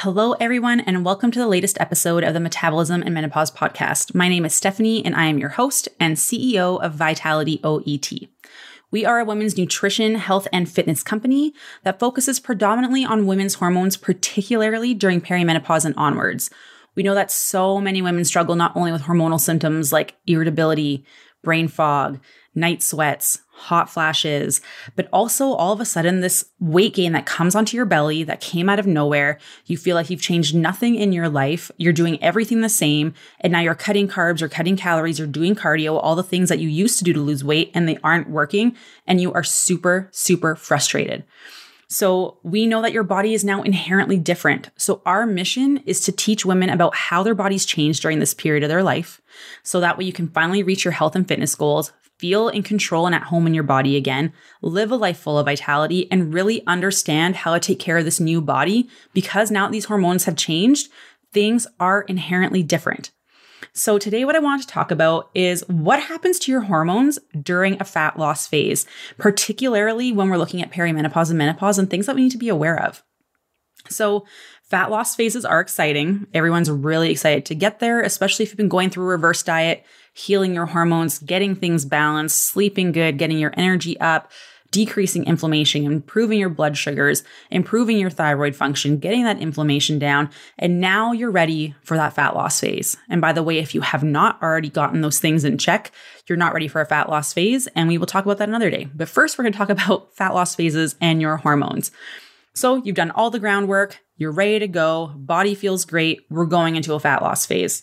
Hello, everyone, and welcome to the latest episode of the Metabolism and Menopause podcast. My name is Stephanie, and I am your host and CEO of Vitality OET. We are a women's nutrition, health, and fitness company that focuses predominantly on women's hormones, particularly during perimenopause and onwards. We know that so many women struggle not only with hormonal symptoms like irritability, brain fog, night sweats, hot flashes, but also all of a sudden this weight gain that comes onto your belly that came out of nowhere. You feel like you've changed nothing in your life. You're doing everything the same. And now you're cutting carbs you're cutting calories you're doing cardio, all the things that you used to do to lose weight and they aren't working. And you are super, super frustrated. So we know that your body is now inherently different. So our mission is to teach women about how their bodies change during this period of their life. So that way you can finally reach your health and fitness goals, feel in control and at home in your body again, live a life full of vitality, and really understand how to take care of this new body because now these hormones have changed, things are inherently different. So, today, what I want to talk about is what happens to your hormones during a fat loss phase, particularly when we're looking at perimenopause and menopause and things that we need to be aware of. So, fat loss phases are exciting. Everyone's really excited to get there, especially if you've been going through a reverse diet, healing your hormones, getting things balanced, sleeping good, getting your energy up, decreasing inflammation, improving your blood sugars, improving your thyroid function, getting that inflammation down. And now you're ready for that fat loss phase. And by the way, if you have not already gotten those things in check, you're not ready for a fat loss phase. And we will talk about that another day. But first, we're going to talk about fat loss phases and your hormones. So you've done all the groundwork, you're ready to go, body feels great, we're going into a fat loss phase.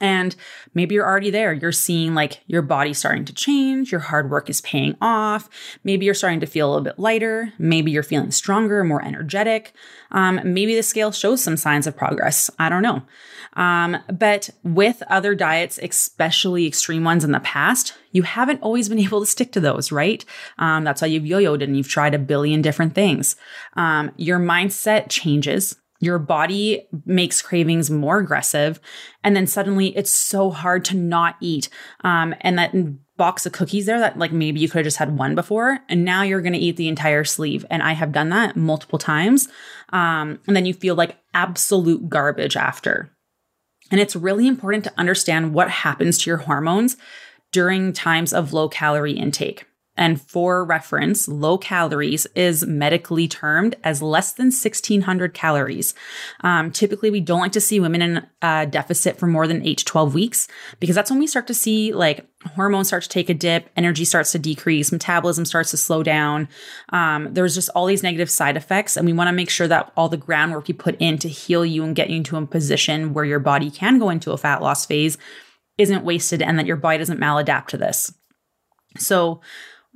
And maybe you're already there. You're seeing like your body starting to change, your hard work is paying off. Maybe you're starting to feel a little bit lighter. Maybe you're feeling stronger, more energetic. Um, maybe the scale shows some signs of progress. I don't know. Um, but with other diets, especially extreme ones in the past, you haven't always been able to stick to those, right? Um, that's why you've yo yoed and you've tried a billion different things. Um, your mindset changes your body makes cravings more aggressive. And then suddenly it's so hard to not eat. Um, and that box of cookies there that like maybe you could have just had one before and now you're going to eat the entire sleeve and i have done that multiple times um, and then you feel like absolute garbage after and it's really important to understand what happens to your hormones during times of low calorie intake and for reference, low calories is medically termed as less than 1600 calories. Um, typically, we don't like to see women in a deficit for more than eight to 12 weeks because that's when we start to see like hormones start to take a dip, energy starts to decrease, metabolism starts to slow down. Um, there's just all these negative side effects. And we want to make sure that all the groundwork you put in to heal you and get you into a position where your body can go into a fat loss phase isn't wasted and that your body doesn't maladapt to this. So,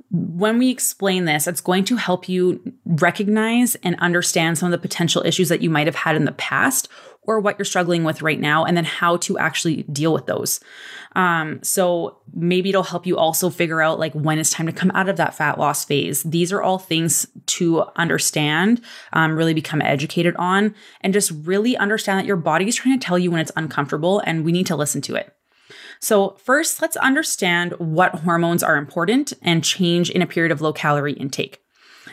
when we explain this, it's going to help you recognize and understand some of the potential issues that you might have had in the past or what you're struggling with right now, and then how to actually deal with those. Um, so maybe it'll help you also figure out like when it's time to come out of that fat loss phase. These are all things to understand, um, really become educated on, and just really understand that your body is trying to tell you when it's uncomfortable, and we need to listen to it. So, first, let's understand what hormones are important and change in a period of low calorie intake.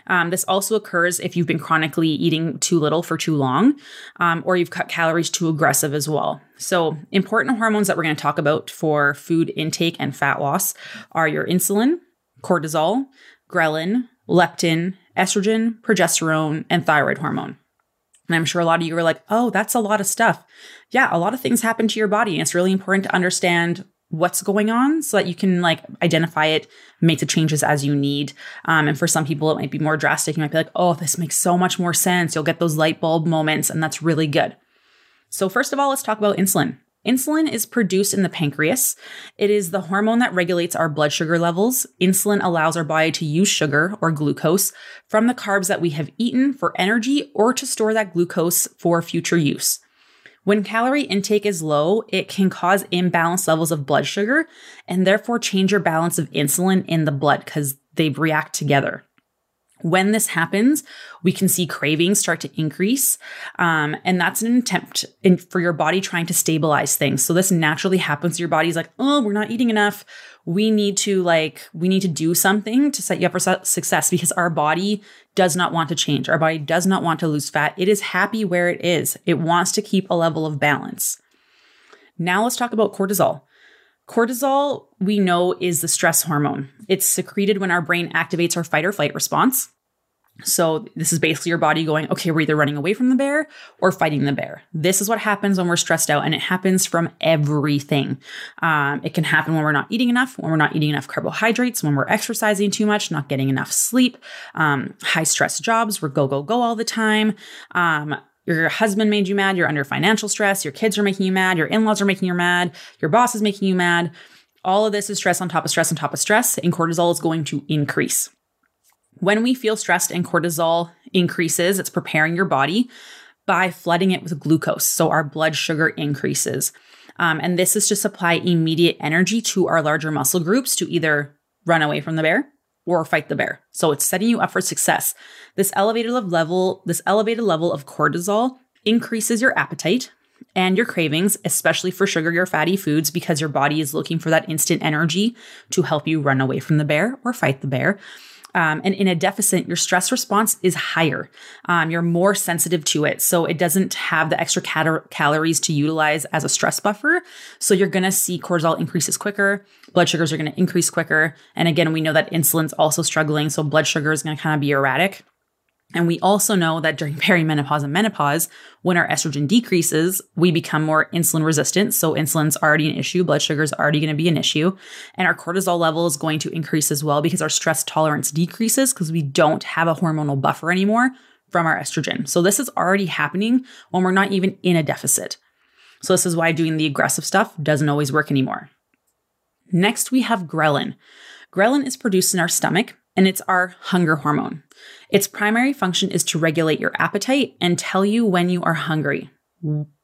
Um, this also occurs if you've been chronically eating too little for too long, um, or you've cut calories too aggressive as well. So, important hormones that we're going to talk about for food intake and fat loss are your insulin, cortisol, ghrelin, leptin, estrogen, progesterone, and thyroid hormone. And I'm sure a lot of you are like, oh, that's a lot of stuff. Yeah, a lot of things happen to your body. And it's really important to understand what's going on so that you can like identify it, make the changes as you need. Um, and for some people, it might be more drastic. You might be like, oh, this makes so much more sense. You'll get those light bulb moments, and that's really good. So, first of all, let's talk about insulin. Insulin is produced in the pancreas. It is the hormone that regulates our blood sugar levels. Insulin allows our body to use sugar or glucose from the carbs that we have eaten for energy or to store that glucose for future use. When calorie intake is low, it can cause imbalanced levels of blood sugar and therefore change your balance of insulin in the blood because they react together. When this happens, we can see cravings start to increase. Um, and that's an attempt in, for your body trying to stabilize things. So this naturally happens. Your body's like, oh, we're not eating enough. We need to like, we need to do something to set you up for su- success because our body does not want to change. Our body does not want to lose fat. It is happy where it is. It wants to keep a level of balance. Now let's talk about cortisol. Cortisol, we know, is the stress hormone. It's secreted when our brain activates our fight or flight response. So, this is basically your body going, okay, we're either running away from the bear or fighting the bear. This is what happens when we're stressed out, and it happens from everything. Um, it can happen when we're not eating enough, when we're not eating enough carbohydrates, when we're exercising too much, not getting enough sleep, um, high stress jobs, we're go, go, go all the time. Um, your husband made you mad, you're under financial stress, your kids are making you mad, your in laws are making you mad, your boss is making you mad. All of this is stress on top of stress on top of stress, and cortisol is going to increase. When we feel stressed and cortisol increases, it's preparing your body by flooding it with glucose. So our blood sugar increases. Um, and this is to supply immediate energy to our larger muscle groups to either run away from the bear or fight the bear. So it's setting you up for success. This elevated level, this elevated level of cortisol increases your appetite and your cravings, especially for sugar or fatty foods, because your body is looking for that instant energy to help you run away from the bear or fight the bear. Um, and in a deficit, your stress response is higher. Um, you're more sensitive to it. So it doesn't have the extra cal- calories to utilize as a stress buffer. So you're going to see cortisol increases quicker. Blood sugars are going to increase quicker. And again, we know that insulin's also struggling. So blood sugar is going to kind of be erratic. And we also know that during perimenopause and menopause, when our estrogen decreases, we become more insulin resistant. So insulin's already an issue, blood sugar is already going to be an issue, and our cortisol level is going to increase as well because our stress tolerance decreases because we don't have a hormonal buffer anymore from our estrogen. So this is already happening when we're not even in a deficit. So this is why doing the aggressive stuff doesn't always work anymore. Next, we have ghrelin. Ghrelin is produced in our stomach and it's our hunger hormone. Its primary function is to regulate your appetite and tell you when you are hungry.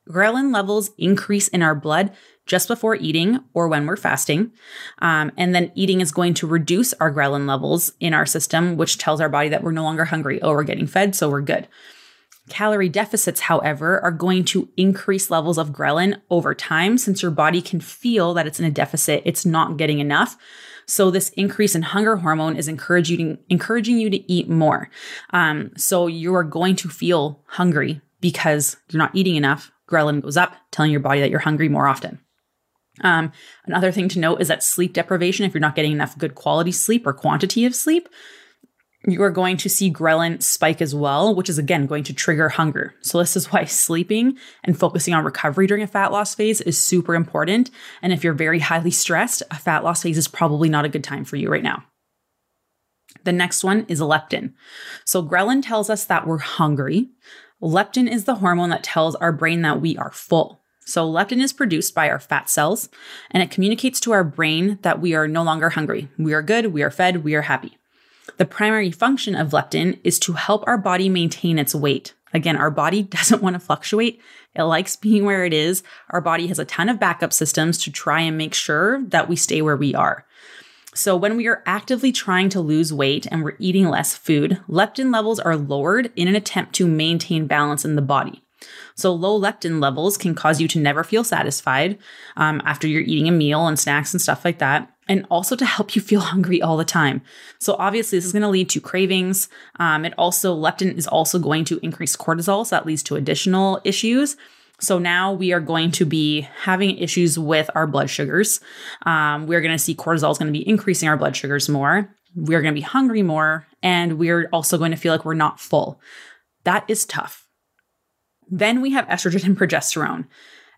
Ghrelin levels increase in our blood just before eating or when we're fasting. Um, and then eating is going to reduce our ghrelin levels in our system, which tells our body that we're no longer hungry. Oh, we're getting fed, so we're good. Calorie deficits, however, are going to increase levels of ghrelin over time since your body can feel that it's in a deficit, it's not getting enough. So this increase in hunger hormone is encouraging encouraging you to eat more. Um, so you are going to feel hungry because you're not eating enough. Ghrelin goes up, telling your body that you're hungry more often. Um, another thing to note is that sleep deprivation, if you're not getting enough good quality sleep or quantity of sleep, you are going to see ghrelin spike as well, which is again going to trigger hunger. So, this is why sleeping and focusing on recovery during a fat loss phase is super important. And if you're very highly stressed, a fat loss phase is probably not a good time for you right now. The next one is leptin. So, ghrelin tells us that we're hungry. Leptin is the hormone that tells our brain that we are full. So, leptin is produced by our fat cells and it communicates to our brain that we are no longer hungry. We are good, we are fed, we are happy. The primary function of leptin is to help our body maintain its weight. Again, our body doesn't want to fluctuate. It likes being where it is. Our body has a ton of backup systems to try and make sure that we stay where we are. So, when we are actively trying to lose weight and we're eating less food, leptin levels are lowered in an attempt to maintain balance in the body. So, low leptin levels can cause you to never feel satisfied um, after you're eating a meal and snacks and stuff like that and also to help you feel hungry all the time. So obviously, this is going to lead to cravings. Um, it also leptin is also going to increase cortisol, so that leads to additional issues. So now we are going to be having issues with our blood sugars. Um, we're going to see cortisol is going to be increasing our blood sugars more. We're going to be hungry more, and we're also going to feel like we're not full. That is tough. Then we have estrogen and progesterone.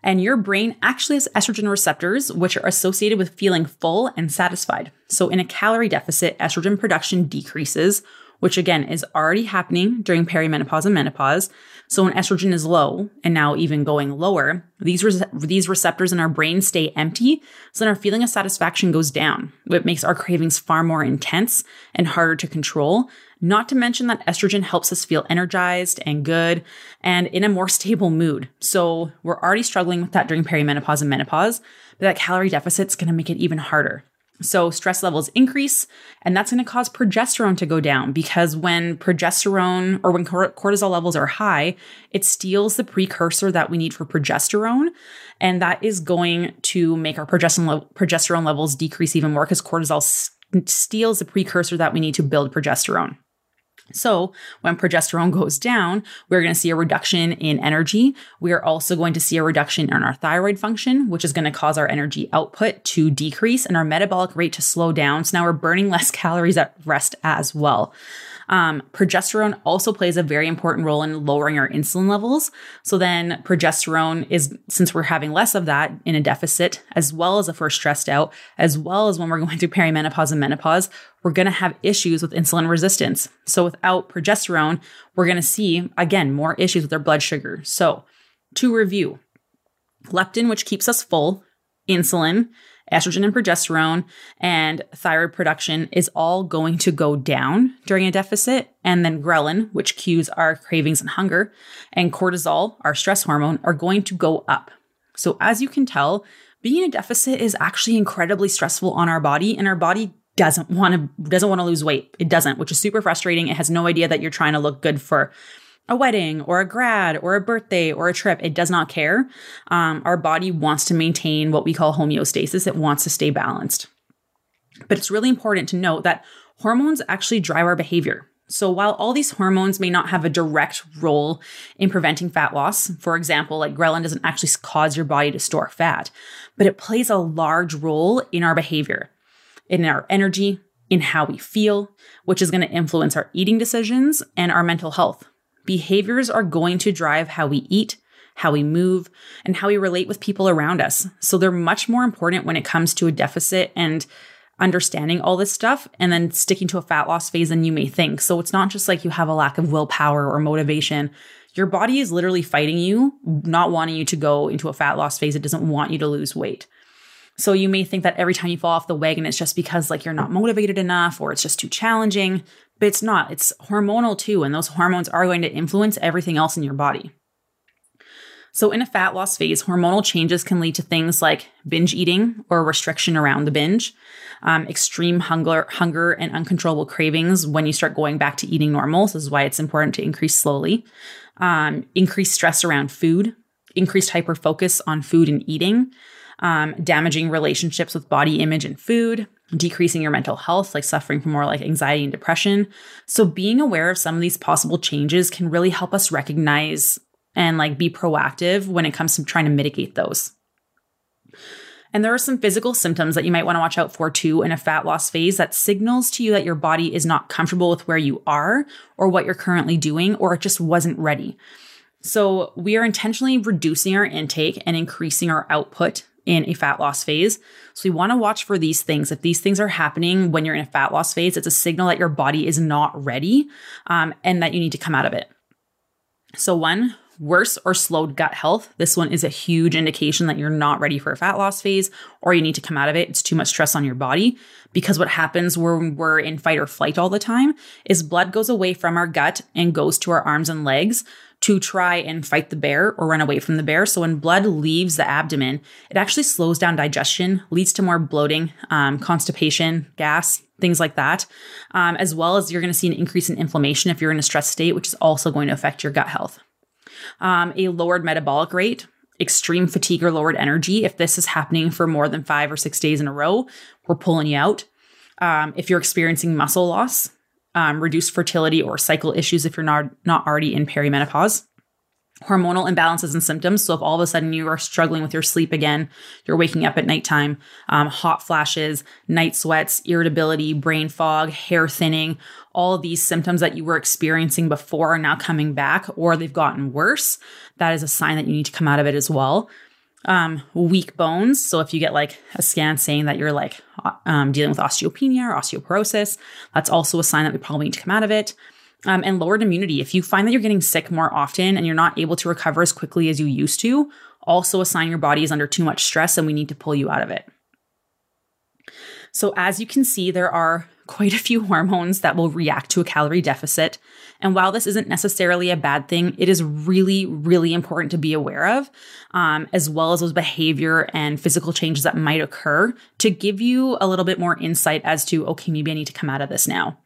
And your brain actually has estrogen receptors, which are associated with feeling full and satisfied. So, in a calorie deficit, estrogen production decreases, which again is already happening during perimenopause and menopause. So, when estrogen is low and now even going lower, these, re- these receptors in our brain stay empty. So, then our feeling of satisfaction goes down, which makes our cravings far more intense and harder to control. Not to mention that estrogen helps us feel energized and good and in a more stable mood. So we're already struggling with that during perimenopause and menopause, but that calorie deficit is going to make it even harder. So stress levels increase, and that's going to cause progesterone to go down because when progesterone or when cortisol levels are high, it steals the precursor that we need for progesterone. And that is going to make our progesterone, levels decrease even more because cortisol steals the precursor that we need to build progesterone. So, when progesterone goes down, we're going to see a reduction in energy. We are also going to see a reduction in our thyroid function, which is going to cause our energy output to decrease and our metabolic rate to slow down. So now we're burning less calories at rest as well. Um, progesterone also plays a very important role in lowering our insulin levels. So then progesterone is, since we're having less of that in a deficit, as well as if we're stressed out, as well as when we're going through perimenopause and menopause, we're going to have issues with insulin resistance. So without progesterone, we're going to see, again, more issues with our blood sugar. So to review, leptin, which keeps us full, insulin, estrogen and progesterone and thyroid production is all going to go down during a deficit. And then ghrelin, which cues our cravings and hunger, and cortisol, our stress hormone, are going to go up. So as you can tell, being in a deficit is actually incredibly stressful on our body and our body doesn't want to doesn't want to lose weight. It doesn't, which is super frustrating. It has no idea that you're trying to look good for a wedding or a grad or a birthday or a trip. It does not care. Um, our body wants to maintain what we call homeostasis, it wants to stay balanced. But it's really important to note that hormones actually drive our behavior. So while all these hormones may not have a direct role in preventing fat loss, for example, like ghrelin doesn't actually cause your body to store fat, but it plays a large role in our behavior, in our energy, in how we feel, which is going to influence our eating decisions and our mental health. Behaviors are going to drive how we eat, how we move, and how we relate with people around us. So they're much more important when it comes to a deficit and understanding all this stuff and then sticking to a fat loss phase than you may think. So it's not just like you have a lack of willpower or motivation. Your body is literally fighting you, not wanting you to go into a fat loss phase. It doesn't want you to lose weight. So you may think that every time you fall off the wagon, it's just because like you're not motivated enough or it's just too challenging but it's not. It's hormonal too, and those hormones are going to influence everything else in your body. So, in a fat loss phase, hormonal changes can lead to things like binge eating or restriction around the binge, um, extreme hunger, hunger and uncontrollable cravings when you start going back to eating normal. So this is why it's important to increase slowly. Um, increased stress around food, increased hyper focus on food and eating, um, damaging relationships with body image and food, decreasing your mental health, like suffering from more like anxiety and depression. So being aware of some of these possible changes can really help us recognize and like be proactive when it comes to trying to mitigate those. And there are some physical symptoms that you might want to watch out for too in a fat loss phase that signals to you that your body is not comfortable with where you are or what you're currently doing, or it just wasn't ready. So we are intentionally reducing our intake and increasing our output in a fat loss phase. So we want to watch for these things. If these things are happening when you're in a fat loss phase, it's a signal that your body is not ready um, and that you need to come out of it. So, one, worse or slowed gut health. This one is a huge indication that you're not ready for a fat loss phase or you need to come out of it. It's too much stress on your body because what happens when we're in fight or flight all the time is blood goes away from our gut and goes to our arms and legs to try and fight the bear or run away from the bear. So when blood leaves the abdomen, it actually slows down digestion, leads to more bloating, um, constipation, gas, things like that, um, as well as you're going to see an increase in inflammation if you're in a stress state, which is also going to affect your gut health. Um, a lowered metabolic rate, extreme fatigue or lowered energy. If this is happening for more than five or six days in a row, we're pulling you out. Um, if you're experiencing muscle loss, um, reduced fertility or cycle issues if you're not, not already in perimenopause. Hormonal imbalances and symptoms. So, if all of a sudden you are struggling with your sleep again, you're waking up at nighttime, um, hot flashes, night sweats, irritability, brain fog, hair thinning, all these symptoms that you were experiencing before are now coming back or they've gotten worse, that is a sign that you need to come out of it as well um, weak bones. So if you get like a scan saying that you're like um, dealing with osteopenia or osteoporosis, that's also a sign that we probably need to come out of it. Um, and lowered immunity. If you find that you're getting sick more often and you're not able to recover as quickly as you used to, also a sign your body is under too much stress and we need to pull you out of it. So, as you can see, there are quite a few hormones that will react to a calorie deficit. And while this isn't necessarily a bad thing, it is really, really important to be aware of, um, as well as those behavior and physical changes that might occur to give you a little bit more insight as to, okay, maybe I need to come out of this now.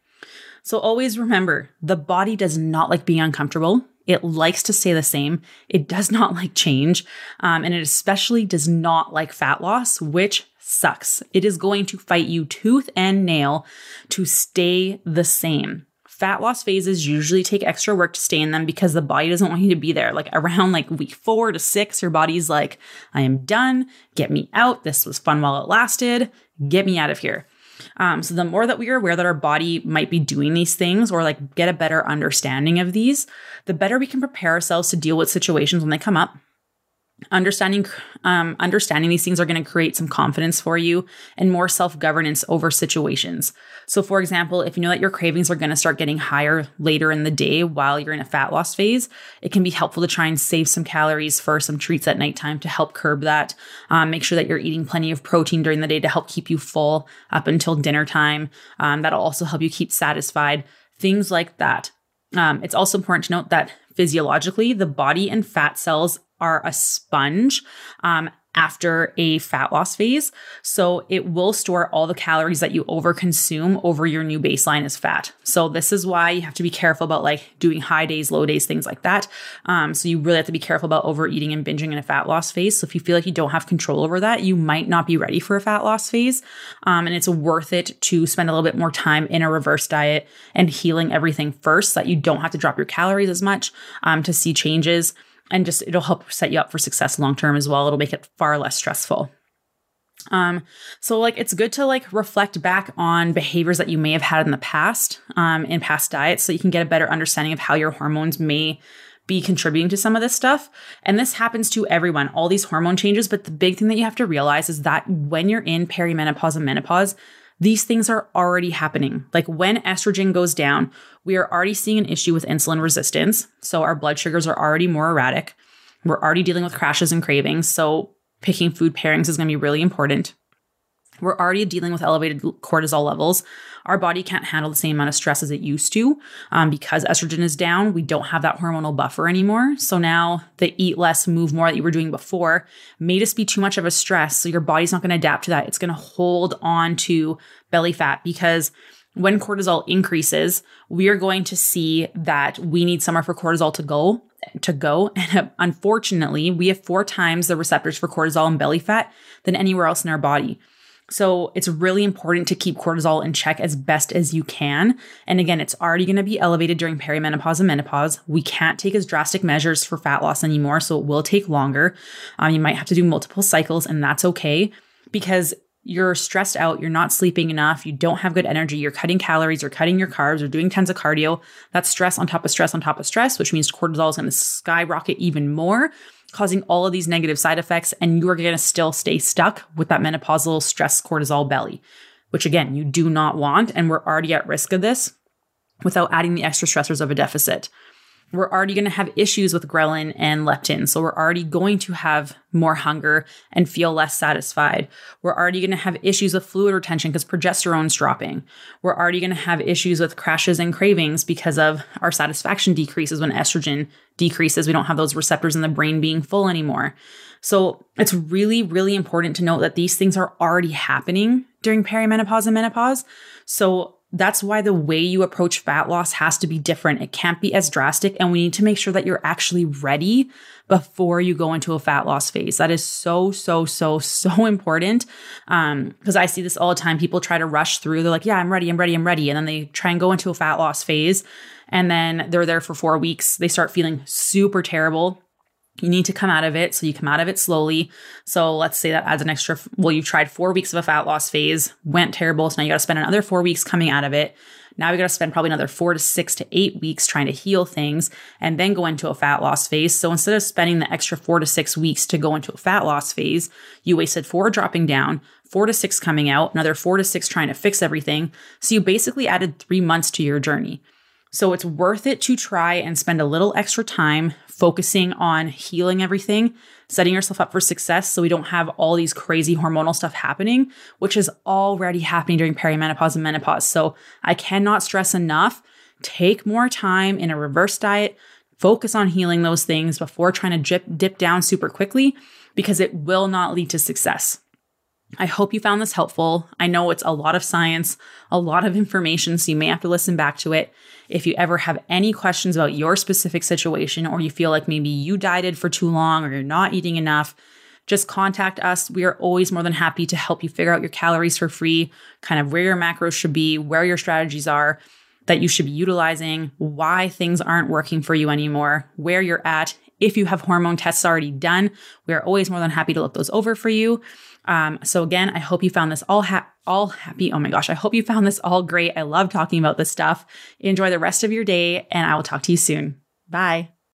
So always remember the body does not like being uncomfortable. It likes to stay the same. It does not like change. Um, and it especially does not like fat loss, which sucks. It is going to fight you tooth and nail to stay the same. Fat loss phases usually take extra work to stay in them because the body doesn't want you to be there. Like around like week four to six, your body's like, I am done. Get me out. This was fun while it lasted. Get me out of here. Um, so the more that we are aware that our body might be doing these things or like get a better understanding of these, the better we can prepare ourselves to deal with situations when they come up understanding um, understanding these things are going to create some confidence for you and more self-governance over situations. So for example if you know that your cravings are going to start getting higher later in the day while you're in a fat loss phase it can be helpful to try and save some calories for some treats at nighttime to help curb that. Um, make sure that you're eating plenty of protein during the day to help keep you full up until dinner time. Um, that'll also help you keep satisfied. Things like that. Um, it's also important to note that physiologically, the body and fat cells are a sponge. Um, after a fat loss phase. So it will store all the calories that you overconsume over your new baseline as fat. So this is why you have to be careful about like doing high days, low days, things like that. Um, so you really have to be careful about overeating and binging in a fat loss phase. So if you feel like you don't have control over that, you might not be ready for a fat loss phase. Um, and it's worth it to spend a little bit more time in a reverse diet and healing everything first so that you don't have to drop your calories as much um, to see changes and just it'll help set you up for success long term as well. It'll make it far less stressful. Um, so like it's good to like reflect back on behaviors that you may have had in the past, um, in past diets, so you can get a better understanding of how your hormones may be contributing to some of this stuff. And this happens to everyone, all these hormone changes. But the big thing that you have to realize is that when you're in perimenopause and menopause, these things are already happening. Like when estrogen goes down, we are already seeing an issue with insulin resistance. So our blood sugars are already more erratic. We're already dealing with crashes and cravings. So picking food pairings is going to be really important. We're already dealing with elevated cortisol levels. Our body can't handle the same amount of stress as it used to um, because estrogen is down. We don't have that hormonal buffer anymore. So now the eat less, move more that you were doing before may just be too much of a stress. So your body's not going to adapt to that. It's going to hold on to belly fat because when cortisol increases, we are going to see that we need somewhere for cortisol to go to go. And unfortunately, we have four times the receptors for cortisol and belly fat than anywhere else in our body. So it's really important to keep cortisol in check as best as you can. And again, it's already going to be elevated during perimenopause and menopause. We can't take as drastic measures for fat loss anymore, so it will take longer. Um, you might have to do multiple cycles, and that's okay because you're stressed out, you're not sleeping enough, you don't have good energy, you're cutting calories, you're cutting your carbs, you're doing tons of cardio. That's stress on top of stress on top of stress, which means cortisol is going to skyrocket even more causing all of these negative side effects, and you're going to still stay stuck with that menopausal stress cortisol belly, which again, you do not want. And we're already at risk of this without adding the extra stressors of a deficit we're already going to have issues with ghrelin and leptin. So we're already going to have more hunger and feel less satisfied. We're already going to have issues with fluid retention because progesterone's dropping. We're already going to have issues with crashes and cravings because of our satisfaction decreases when estrogen decreases. We don't have those receptors in the brain being full anymore. So it's really, really important to note that these things are already happening during perimenopause and menopause. So that's why the way you approach fat loss has to be different. It can't be as drastic. And we need to make sure that you're actually ready before you go into a fat loss phase. That is so, so, so, so important. Um, because I see this all the time. People try to rush through. They're like, yeah, I'm ready, I'm ready, I'm ready. And then they try and go into a fat loss phase. And then they're there for four weeks. They start feeling super terrible you need to come out of it. So you come out of it slowly. So let's say that adds an extra, well, you've tried four weeks of a fat loss phase, went terrible. So now you got to spend another four weeks coming out of it. Now we got to spend probably another four to six to eight weeks trying to heal things and then go into a fat loss phase. So instead of spending the extra four to six weeks to go into a fat loss phase, you wasted four dropping down, four to six coming out, another four to six trying to fix everything. So you basically added three months to your journey. So it's worth it to try and spend a little extra time focusing on healing everything, setting yourself up for success so we don't have all these crazy hormonal stuff happening, which is already happening during perimenopause and menopause. So I cannot stress enough take more time in a reverse diet, focus on healing those things before trying to dip, dip down super quickly because it will not lead to success. I hope you found this helpful. I know it's a lot of science, a lot of information, so you may have to listen back to it. If you ever have any questions about your specific situation, or you feel like maybe you dieted for too long or you're not eating enough, just contact us. We are always more than happy to help you figure out your calories for free, kind of where your macros should be, where your strategies are that you should be utilizing, why things aren't working for you anymore, where you're at. If you have hormone tests already done, we are always more than happy to look those over for you. Um, so again, I hope you found this all ha- all happy. Oh my gosh, I hope you found this all great. I love talking about this stuff. Enjoy the rest of your day, and I will talk to you soon. Bye.